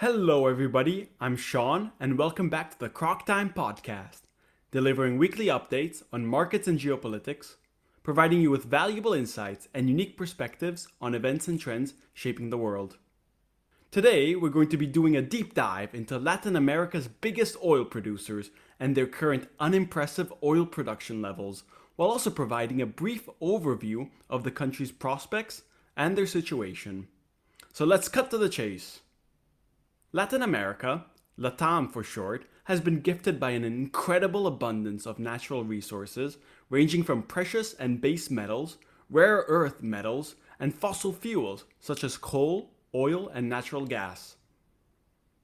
Hello, everybody. I'm Sean, and welcome back to the Croc Time Podcast, delivering weekly updates on markets and geopolitics, providing you with valuable insights and unique perspectives on events and trends shaping the world. Today, we're going to be doing a deep dive into Latin America's biggest oil producers and their current unimpressive oil production levels, while also providing a brief overview of the country's prospects and their situation. So let's cut to the chase. Latin America, LATAM for short, has been gifted by an incredible abundance of natural resources, ranging from precious and base metals, rare earth metals, and fossil fuels such as coal, oil, and natural gas.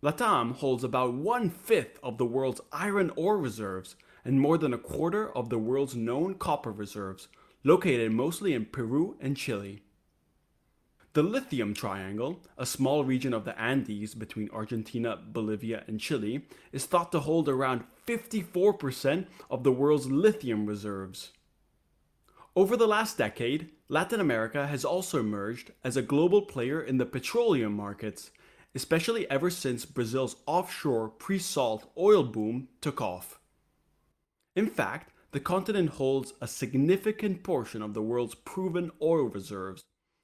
LATAM holds about one fifth of the world's iron ore reserves and more than a quarter of the world's known copper reserves, located mostly in Peru and Chile. The Lithium Triangle, a small region of the Andes between Argentina, Bolivia, and Chile, is thought to hold around 54% of the world's lithium reserves. Over the last decade, Latin America has also emerged as a global player in the petroleum markets, especially ever since Brazil's offshore pre salt oil boom took off. In fact, the continent holds a significant portion of the world's proven oil reserves,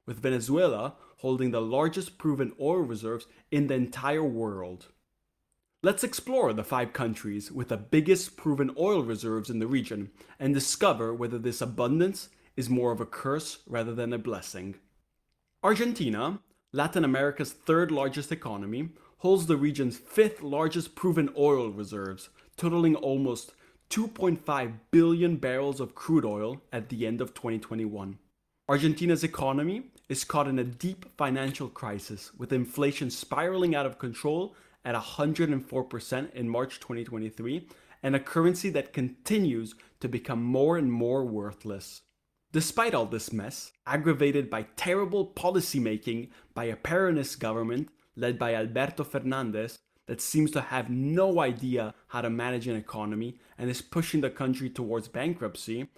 with Venezuela holding the largest proven oil reserves in the entire world. Let's explore the five countries with the biggest proven oil reserves in the region and discover whether this abundance is more of a curse rather than a blessing. Argentina, Latin America's third largest economy, holds the region's fifth largest proven oil reserves, totaling almost 2.5 billion barrels of crude oil at the end of 2021. Argentina's economy is caught in a deep financial crisis, with inflation spiraling out of control at 104% in March 2023 and a currency that continues to become more and more worthless. Despite all this mess, aggravated by terrible policymaking by a Peronist government led by Alberto Fernandez that seems to have no idea how to manage an economy and is pushing the country towards bankruptcy,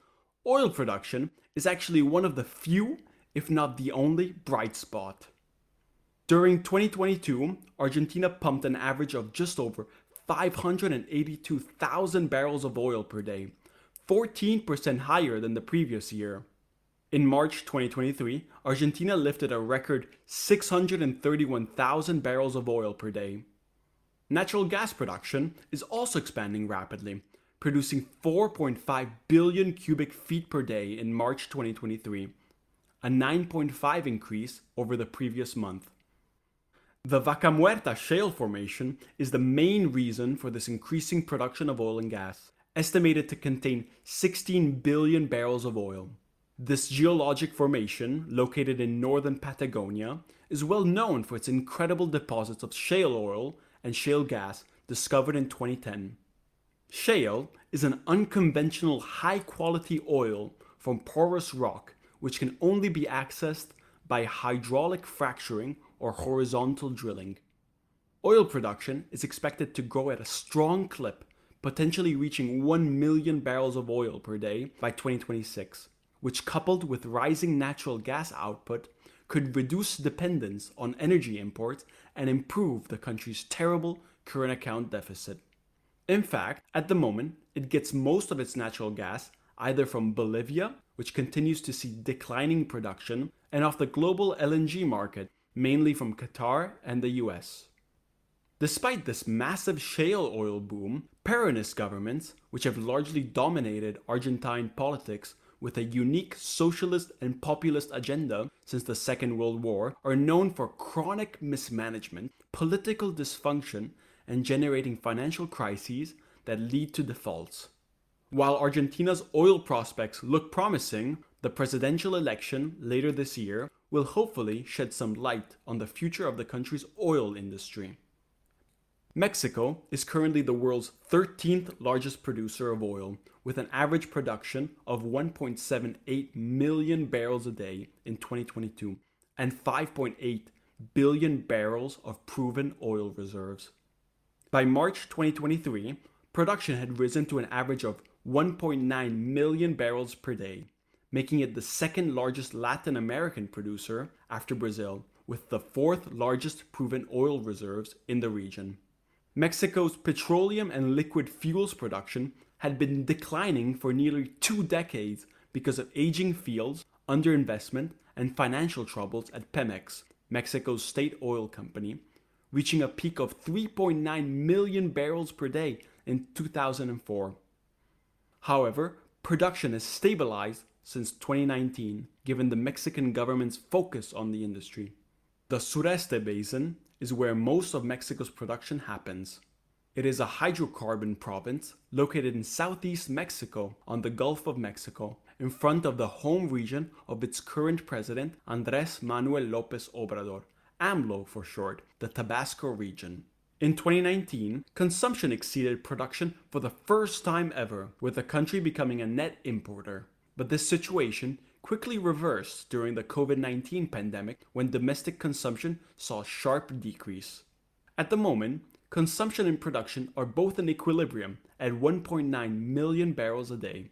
oil production is actually one of the few, if not the only, bright spot. During 2022, Argentina pumped an average of just over 582,000 barrels of oil per day, 14% higher than the previous year. In March 2023, Argentina lifted a record 631,000 barrels of oil per day. Natural gas production is also expanding rapidly, producing 4.5 billion cubic feet per day in March 2023, a 9.5 increase over the previous month. The Vaca Muerta shale formation is the main reason for this increasing production of oil and gas, estimated to contain 16 billion barrels of oil. This geologic formation, located in northern Patagonia, is well known for its incredible deposits of shale oil and shale gas discovered in 2010. Shale is an unconventional high quality oil from porous rock which can only be accessed by hydraulic fracturing or horizontal drilling. Oil production is expected to grow at a strong clip, potentially reaching 1 million barrels of oil per day by 2026, which, coupled with rising natural gas output, could reduce dependence on energy imports and improve the country's terrible current account deficit. In fact, at the moment, it gets most of its natural gas either from Bolivia, which continues to see declining production, and off the global LNG market, mainly from Qatar and the US. Despite this massive shale oil boom, Peronist governments, which have largely dominated Argentine politics with a unique socialist and populist agenda since the Second World War, are known for chronic mismanagement, political dysfunction, and generating financial crises that lead to defaults. While Argentina's oil prospects look promising, the presidential election later this year will hopefully shed some light on the future of the country's oil industry. Mexico is currently the world's 13th largest producer of oil, with an average production of 1.78 million barrels a day in 2022 and 5.8 billion barrels of proven oil reserves. By March 2023, production had risen to an average of 1.9 million barrels per day, making it the second largest Latin American producer after Brazil, with the fourth largest proven oil reserves in the region. Mexico's petroleum and liquid fuels production had been declining for nearly two decades because of aging fields, underinvestment, and financial troubles at Pemex, Mexico's state oil company, reaching a peak of 3.9 million barrels per day in 2004. However, production has stabilized since 2019, given the Mexican government's focus on the industry. The Sureste Basin is where most of Mexico's production happens. It is a hydrocarbon province located in southeast Mexico on the Gulf of Mexico, in front of the home region of its current president, Andres Manuel Lopez Obrador, AMLO for short, the Tabasco region. In 2019, consumption exceeded production for the first time ever, with the country becoming a net importer. But this situation quickly reversed during the COVID 19 pandemic when domestic consumption saw a sharp decrease. At the moment, consumption and production are both in equilibrium at 1.9 million barrels a day.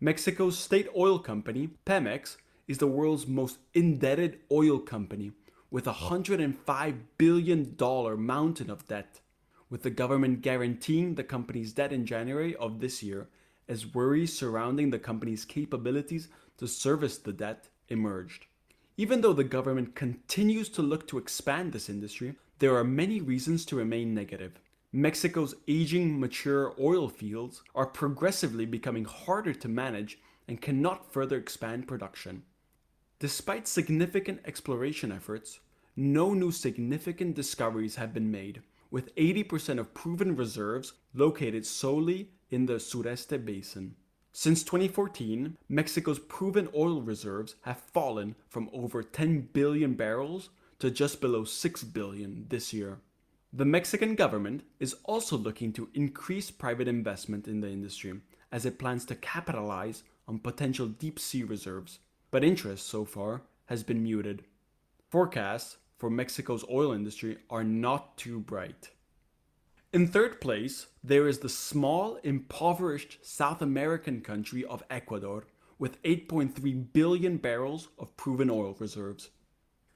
Mexico's state oil company, Pemex, is the world's most indebted oil company with a $105 billion mountain of debt, with the government guaranteeing the company's debt in January of this year as worries surrounding the company's capabilities to service the debt emerged. Even though the government continues to look to expand this industry, there are many reasons to remain negative. Mexico's aging mature oil fields are progressively becoming harder to manage and cannot further expand production. Despite significant exploration efforts, no new significant discoveries have been made, with 80% of proven reserves located solely in the Sureste Basin. Since 2014, Mexico's proven oil reserves have fallen from over 10 billion barrels to just below 6 billion this year. The Mexican government is also looking to increase private investment in the industry as it plans to capitalize on potential deep sea reserves, but interest so far has been muted. Forecasts for Mexico's oil industry are not too bright. In third place, there is the small, impoverished South American country of Ecuador with 8.3 billion barrels of proven oil reserves.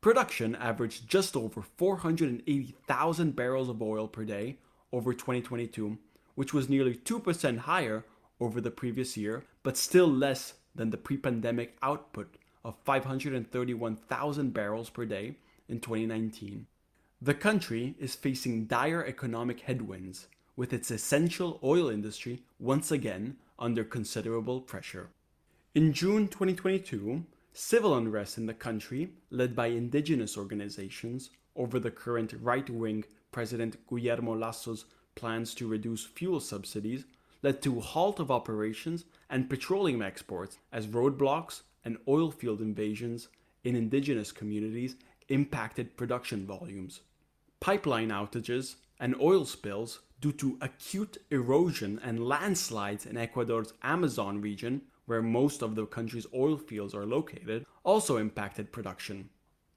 Production averaged just over 480,000 barrels of oil per day over 2022, which was nearly 2% higher over the previous year, but still less than the pre pandemic output of 531,000 barrels per day in 2019. The country is facing dire economic headwinds, with its essential oil industry once again under considerable pressure. In June 2022, civil unrest in the country, led by indigenous organizations, over the current right wing President Guillermo Lasso's plans to reduce fuel subsidies, led to a halt of operations and petroleum exports as roadblocks and oil field invasions in indigenous communities impacted production volumes. Pipeline outages and oil spills due to acute erosion and landslides in Ecuador's Amazon region, where most of the country's oil fields are located, also impacted production.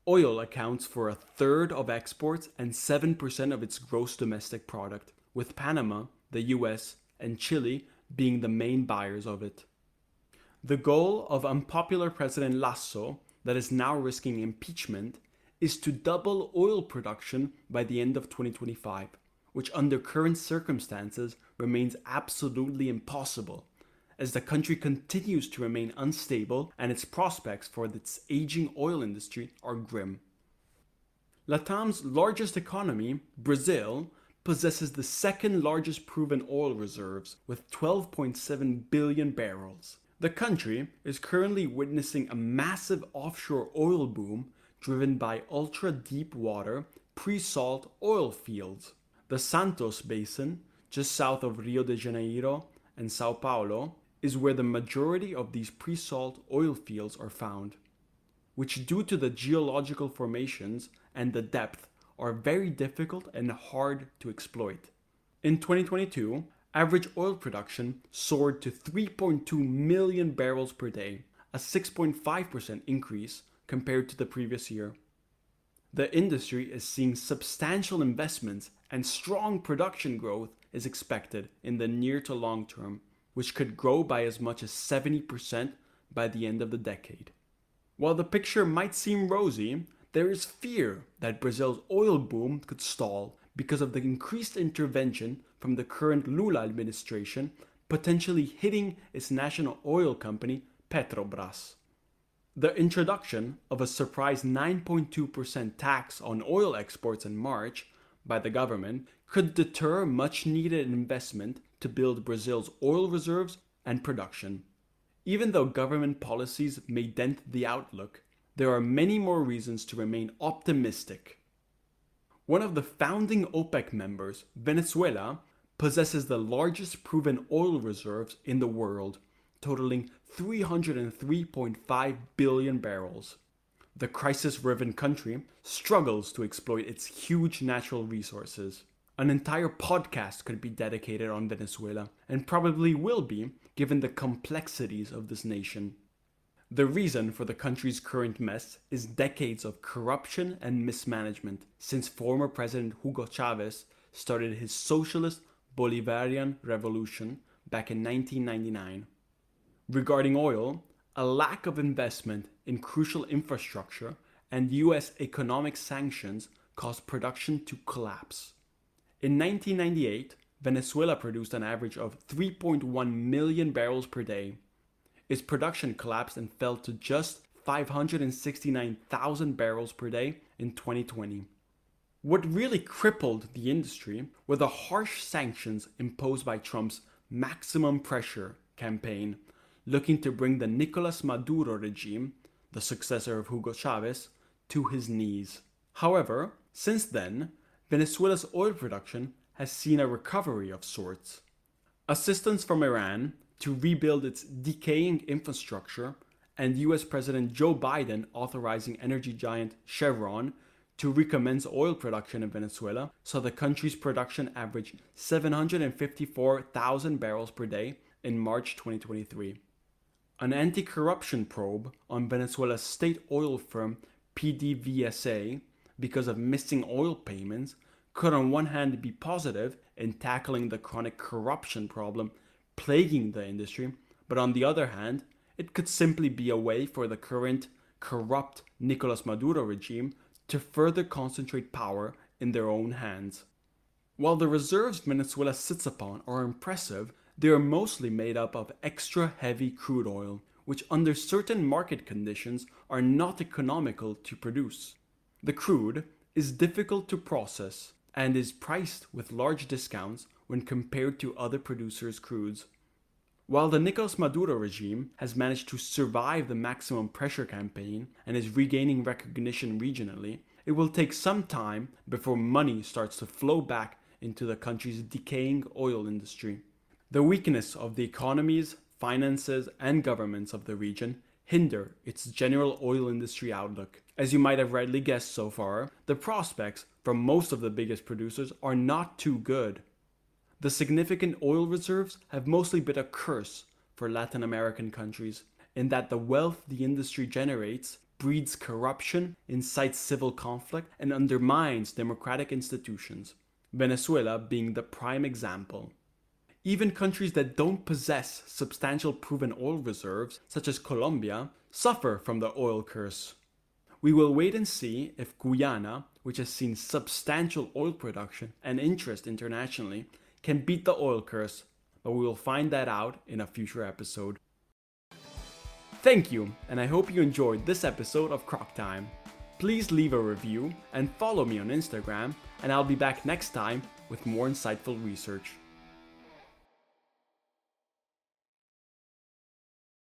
Oil accounts for a third of exports and 7% of its gross domestic product, with Panama, the US, and Chile being the main buyers of it. The goal of unpopular President Lasso, that is now risking impeachment, is to double oil production by the end of 2025, which under current circumstances remains absolutely impossible, as the country continues to remain unstable and its prospects for its aging oil industry are grim. Latam's largest economy, Brazil, possesses the second largest proven oil reserves with 12.7 billion barrels. The country is currently witnessing a massive offshore oil boom driven by ultra deep water pre salt oil fields. The Santos Basin, just south of Rio de Janeiro and Sao Paulo, is where the majority of these pre salt oil fields are found, which, due to the geological formations and the depth, are very difficult and hard to exploit. In 2022, average oil production soared to 3.2 million barrels per day, a 6.5% increase compared to the previous year. The industry is seeing substantial investments and strong production growth is expected in the near to long term, which could grow by as much as 70% by the end of the decade. While the picture might seem rosy, there is fear that Brazil's oil boom could stall because of the increased intervention from the current Lula administration, potentially hitting its national oil company, Petrobras. The introduction of a surprise 9.2% tax on oil exports in March by the government could deter much needed investment to build Brazil's oil reserves and production. Even though government policies may dent the outlook, there are many more reasons to remain optimistic. One of the founding OPEC members, Venezuela, possesses the largest proven oil reserves in the world, totaling 303.5 billion barrels. The crisis riven country struggles to exploit its huge natural resources. An entire podcast could be dedicated on Venezuela, and probably will be, given the complexities of this nation. The reason for the country's current mess is decades of corruption and mismanagement since former President Hugo Chavez started his socialist Bolivarian revolution back in 1999. Regarding oil, a lack of investment in crucial infrastructure and US economic sanctions caused production to collapse. In 1998, Venezuela produced an average of 3.1 million barrels per day. Its production collapsed and fell to just 569,000 barrels per day in 2020. What really crippled the industry were the harsh sanctions imposed by Trump's maximum pressure campaign looking to bring the Nicolas Maduro regime, the successor of Hugo Chavez, to his knees. However, since then, Venezuela's oil production has seen a recovery of sorts. Assistance from Iran to rebuild its decaying infrastructure, and US President Joe Biden authorizing energy giant Chevron to recommence oil production in Venezuela saw the country's production average 754,000 barrels per day in March 2023 an anti corruption probe on Venezuela's state oil firm PDVSA because of missing oil payments could, on one hand, be positive in tackling the chronic corruption problem plaguing the industry, but on the other hand, it could simply be a way for the current corrupt Nicolas Maduro regime to further concentrate power in their own hands. While the reserves Venezuela sits upon are impressive, they are mostly made up of extra heavy crude oil, which under certain market conditions are not economical to produce. The crude is difficult to process and is priced with large discounts when compared to other producers' crudes. While the Nicolas Maduro regime has managed to survive the maximum pressure campaign and is regaining recognition regionally, it will take some time before money starts to flow back into the country's decaying oil industry. The weakness of the economies, finances, and governments of the region hinder its general oil industry outlook. As you might have rightly guessed so far, the prospects from most of the biggest producers are not too good. The significant oil reserves have mostly been a curse for Latin American countries, in that the wealth the industry generates breeds corruption, incites civil conflict, and undermines democratic institutions, Venezuela being the prime example. Even countries that don't possess substantial proven oil reserves, such as Colombia, suffer from the oil curse. We will wait and see if Guyana, which has seen substantial oil production and interest internationally, can beat the oil curse, but we will find that out in a future episode. Thank you, and I hope you enjoyed this episode of Croc Time. Please leave a review and follow me on Instagram, and I'll be back next time with more insightful research.